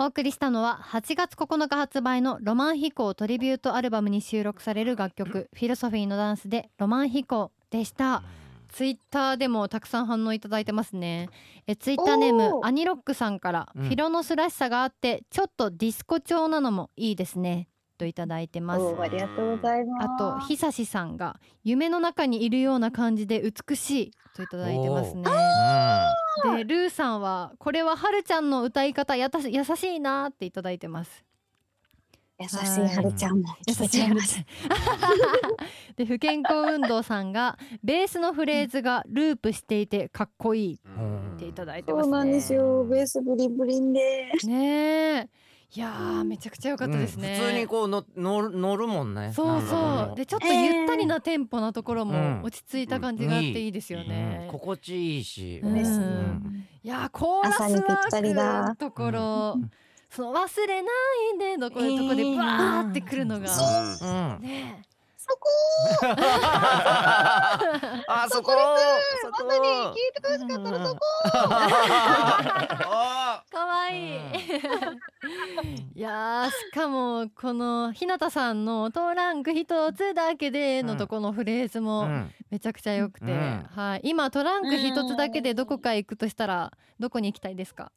お送りしたのは8月9日発売のロマン飛行トリビュートアルバムに収録される楽曲フィロソフィーのダンスでロマン飛行でした。ツイッターでもたくさん反応いただいてますね。えツイッターネームアニロックさんから、うん。フィロノスらしさがあってちょっとディスコ調なのもいいですねといただいてますありがとうございます。あとひさしさんが夢の中にいるような感じで美しいといただいてますねでルーさんはこれははるちゃんの歌い方やたし優しいなっていただいてます優しいはるちゃんも聞けちゃいます。で不健康運動さんがベースのフレーズがループしていてかっこいいうんっていただいてますねそうなんですよ。ベースブリンブリンで。ねえいやーめちゃくちゃ良かったですね、うん。普通にこうの乗る乗るもんね。そうそう。でちょっとゆったりなテンポなところうんも落ち着いた感じがあっていいですよね、うん。心地いいし、うん。ですねいやーコーラスワークところ、その忘れないでのこれとこでバーってくるのが、うん、ね。そこ あそこそこまさに聞いてほしかったらそこ。あかわいい、いやーしかもこの日向さんの「トランク一つだけで」のとこのフレーズーもうん。めちゃくちゃ良くて、うん。はい、今トランク一つだけでどこか行くとしたらどこに行きたいですか？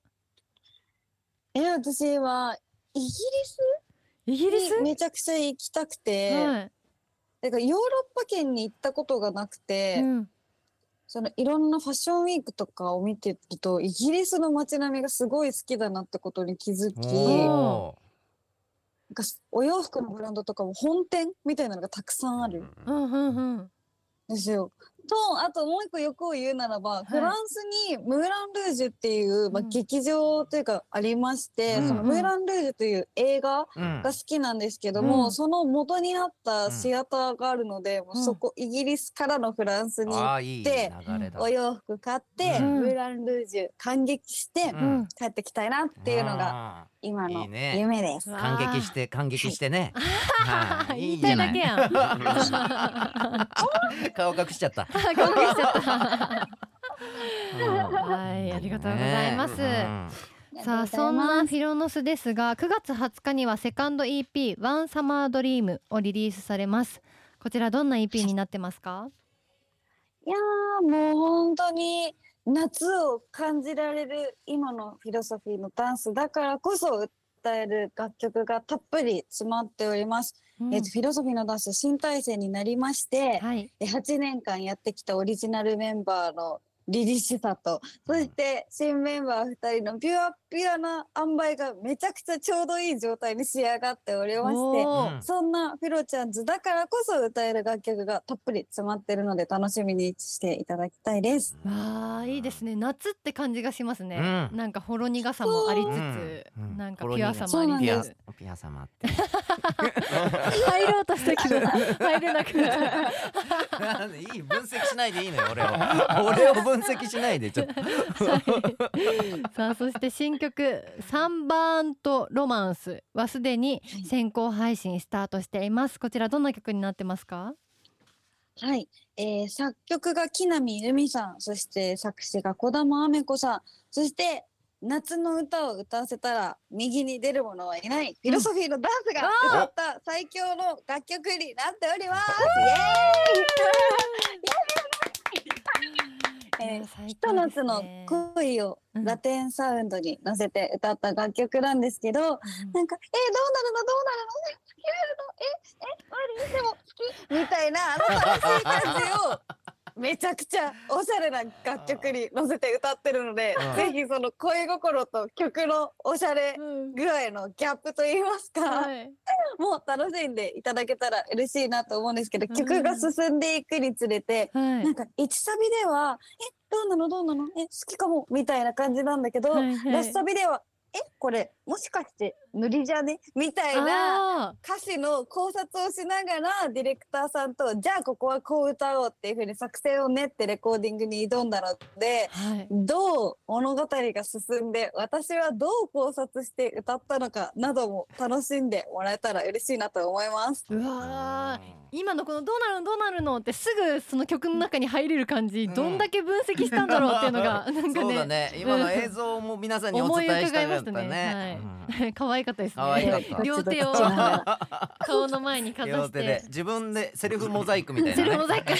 え、私はイギリスイギリス？にめちゃくちゃ行きたくて、はい。だからヨーロッパ圏に行ったことがなくて、うんそのいろんなファッションウィークとかを見てるとイギリスの街並みがすごい好きだなってことに気づきおなんかお洋服のブランドとかも本店みたいなのがたくさんある。んうんうんうん。ですよ。とあともう一個欲を言うならば、い。フランスにムーラン・ルージュっていう、まあ、うん。劇場というかありまして、うん。そのムーラン・ルージュという映画うん。が好きなんですけども、うん。その元になったシアターがあるので、もうそこイギリスからのフランスにあーいいで流れだ。お洋服買って、うん。ムーラン・ルージュ感激してうん。帰ってきたいなっていうのがが今のいいね。夢です。わ感激して感激してね、はい。言いたいだけやん。顔隠しちゃった、合格しちゃった。はいありがとうございます、ね。さあそんなフィロノスですが9月20日にはセカンド EP「ワンサマードリームをリリースされます。こちらどんな EP になってますか？いやーもう本当に夏を感じられる今のフィロソフィーのダンスだからこそ歌える楽曲がたっぷり詰まっております。うんえっとフィロソフィーのダンス新体制になりまして、はいで8年間やってきたオリジナルメンバーの凛々しさと。そして新メンバー2人のピュアピュアな塩梅がめちゃくちゃちょうどいい状態に仕上がっておりましてそんなフィロちゃんズだからこそ歌える楽曲がたっぷり詰まってるので楽しみにしていただきたいです。わあいいですね。夏って感じがしますね、うん。なんかほろ苦さもありつつ、うん。なんかピュアさもありつつ。ピア様って 入ろうとしたけど入れなくなっちゃっなんでいい分析しないでいいのよ俺を。俺を分析しないでちょっと。たさあそして新曲「サンバーンとロマンス」はすでに先行配信スタートしています。こちらどんな曲になってますか？はい、えー作曲が木南由美さんそして作詞が児玉雨子さんそして夏の歌を歌わせたら右に出る者はいない、フィロソフィーのダンスが歌った最強の楽曲になっております。イエーイ。えーひと夏の恋をうんラテンサウンドに乗せて歌った楽曲なんですけど、なんか、えー、どうなるの？どうなるの？ええ、え、無理でも好き？みたいな、あの楽しい感じを、めちゃくちゃおしゃれな楽曲に乗せて歌ってるのでうん、ぜひその恋心と曲のおしゃれうん。具合のギャップといいますか、はい。もう楽しんでいただけたら嬉しいなと思うんですけど、うん。曲が進んでいくにつれて、はい。なんか1サビでは「えどうなの？どうなの？え好きかも」みたいな感じなんだけど、はいはい。ラスサビでは「えこれもしかして塗りじゃね?」みたいなあ歌詞の考察をしながらディレクターさんと「じゃあここはこう歌おう」っていう風に作戦を練ってレコーディングに挑んだので。ーはいどう物語が進んで私はどう考察して歌ったのかなども楽しんでもらえたら嬉しいなと思います。うわー今のこの「どうなるのどうなるの?」ってすぐその曲の中に入れる感じ、んどんだけ分析したんだろうっていうのが なんかねそうだね今の映像も皆さんにお伝えしたかったねね。はい、可愛かったですね。可愛かった両手を顔の前にかざして。自分でセルフモザイクみたいなね。セルフモザイク。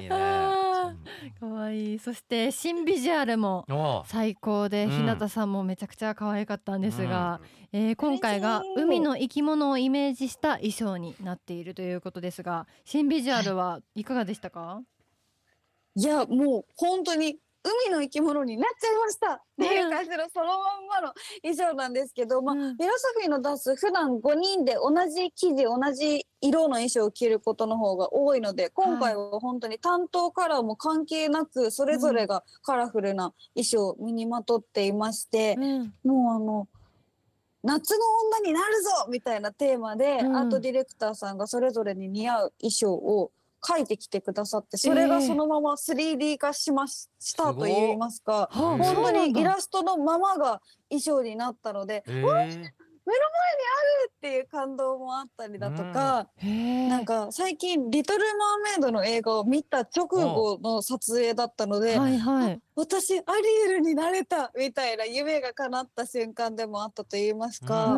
いい可愛い。そして新ビジュアルも最高で、うん日向さんもめちゃくちゃ可愛かったんですが、えー今回が海の生き物をイメージした衣装になっているということですが、新ビジュアルはいかがでしたか？いやもう本当に海の生き物になっちゃいました。っていう感じのそのまんまの衣装なんですけど、まあ、うん。フィロソフィーのダンス普段5人で同じ生地同じ色の衣装を着ることの方が多いので今回は本当に担当カラーも関係なくそれぞれがカラフルな衣装を身にまとっていまして、うん。もうあの夏の女になるぞみたいなテーマで、うん。アートディレクターさんがそれぞれに似合う衣装を描いてきてくださってそれがそのまま 3D 化しまししたといいますか、はあ本当にイラストのままが衣装になったのでえっていう感動もあったりだとか、へえ。なんか最近「リトル・マーメイド」の映画を見た直後の撮影だったので、はいはい。私アリエルになれたみたいな夢が叶った瞬間でもあったと言いますか。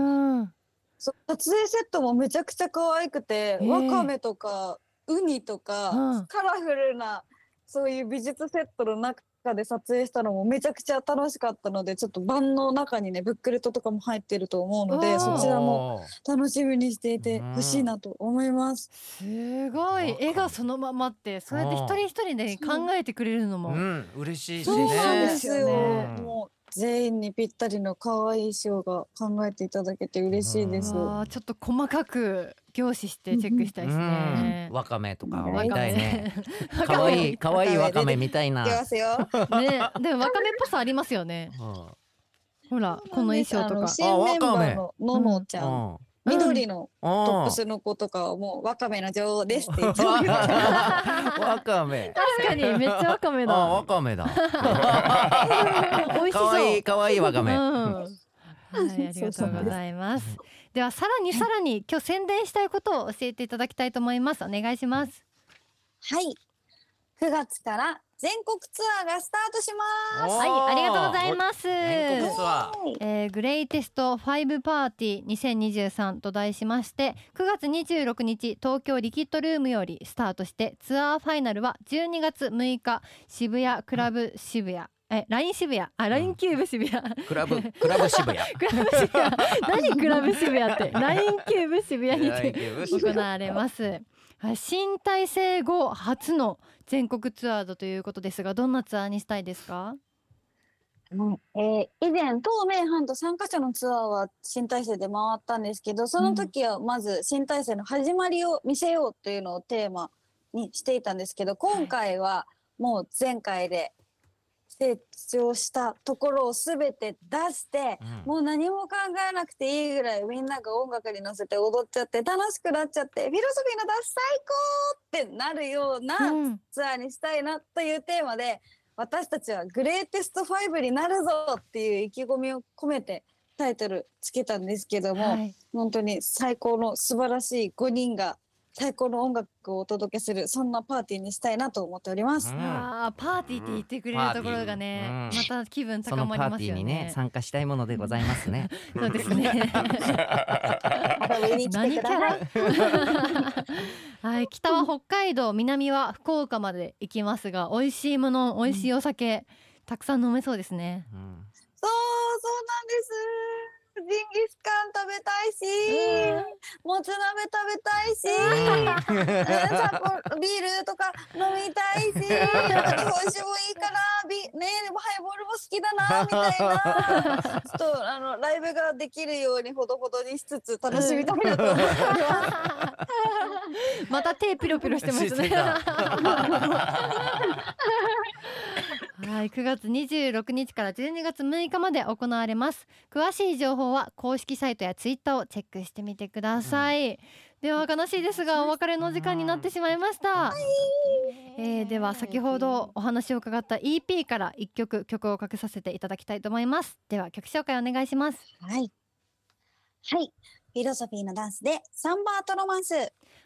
撮影セットもめちゃくちゃ可愛くて、ええワカメとかウニとか、うん。カラフルなそういう美術セットの中で撮影したのもめちゃくちゃ楽しかったのでちょっと盤の中にねブックレットとかも入ってると思うのでそちらもお楽しみにしていてうん。ほしいなと思います。すごい。絵がそのままってそうやって一人一人で考えてくれるのも、ーうん。嬉しいしそうね。なんですよ、ね。もう全員にぴったりの可愛い衣装が考えていただけて嬉しいです。うわーちょっと細かく凝視してチェックしたいですね。わかめとかわ見たいね。わ可愛い可愛いわかめみたいな。いきますよ。ね、でもわかめっぽさありますよね。うんほらこの衣装とか。新メンバーのののちゃん、うん緑のトッうんプスの子とかはもうわかめの女王ですって言ってました。わかめ。確かにめっちゃわかめだ。あわかめだ。美味しそう。可愛い可愛いわかめ。うんはい、ありがとうございます。ではさらにさらに今日宣伝したいことを教えていただきたいと思います。お願いします。はい。9月から全国ツアーがスタートします。はい、ありがとうございます。全国ツアはい。えー Greatest 5パーティー2023と題しまして9月26日東京 LIQUIDROOM よりスタートしてツアーファイナルは12月6日渋谷クラブ渋谷。えライン渋谷？あ LINE CUBE 渋谷、クラブクラブ渋谷。クラブ渋谷。何クラブ渋谷って？LINE CUBE 渋谷に行われます。新体制後初の全国ツアーだということですがどんなツアーにしたいですか？うんえー以前東名阪と3カ所のツアーは新体制で回ったんですけどその時はまず新体制の始まりを見せようというのをテーマにしていたんですけど今回はもう前回で成長したところを全て出してうん。もう何も考えなくていいぐらいみんなが音楽に乗せて踊っちゃって楽しくなっちゃってフィロソフィーのダンス最高ってなるようなうん。ツアーにしたいなというテーマで私たちはグレイテスト5になるぞっていう意気込みを込めてタイトルつけたんですけども、はい。本当に最高の素晴らしい5人が最高の音楽をお届けするそんなパーティーにしたいなと思っております。うんあーパーティーって言ってくれるところがね、うんまた気分そ高まのパーティりますよねーにね。参加したいものでございますね。そうですね。はい、北は北海道、南は福岡まで行きますが、美味しいもの、美味しいお酒、たくさん飲めそうですね。うんそうそうなんです。ジンギスカン食べたいし、もつ鍋食べたいし、ビールとか飲みたいし、日本酒もいいかな、ビねでもハイボールも好きだなみたいな、ちょっとあのライブができるようにほどほどにしつつ楽しみたいなと思っております。また手ピロピロしてますね。はい、9月26日から12月6日まで行われます。詳しい情報は公式サイトやツイッターをチェックしてみてください。では悲しいですがお別れの時間になってしまいました。えーでは先ほどお話を伺った EP から一曲曲をかけさせていただきたいと思います。では曲紹介お願いします。はい。はい。フィロソフィーのダンスでサンバートロマンス。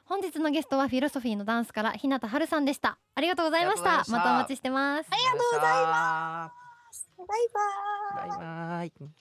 本日のゲストはフィロソフィーのダンスから日向春さんでした。ありがとうございました。ましたまたお待ちしてます。ありがとうございます。バイバーイバイバイ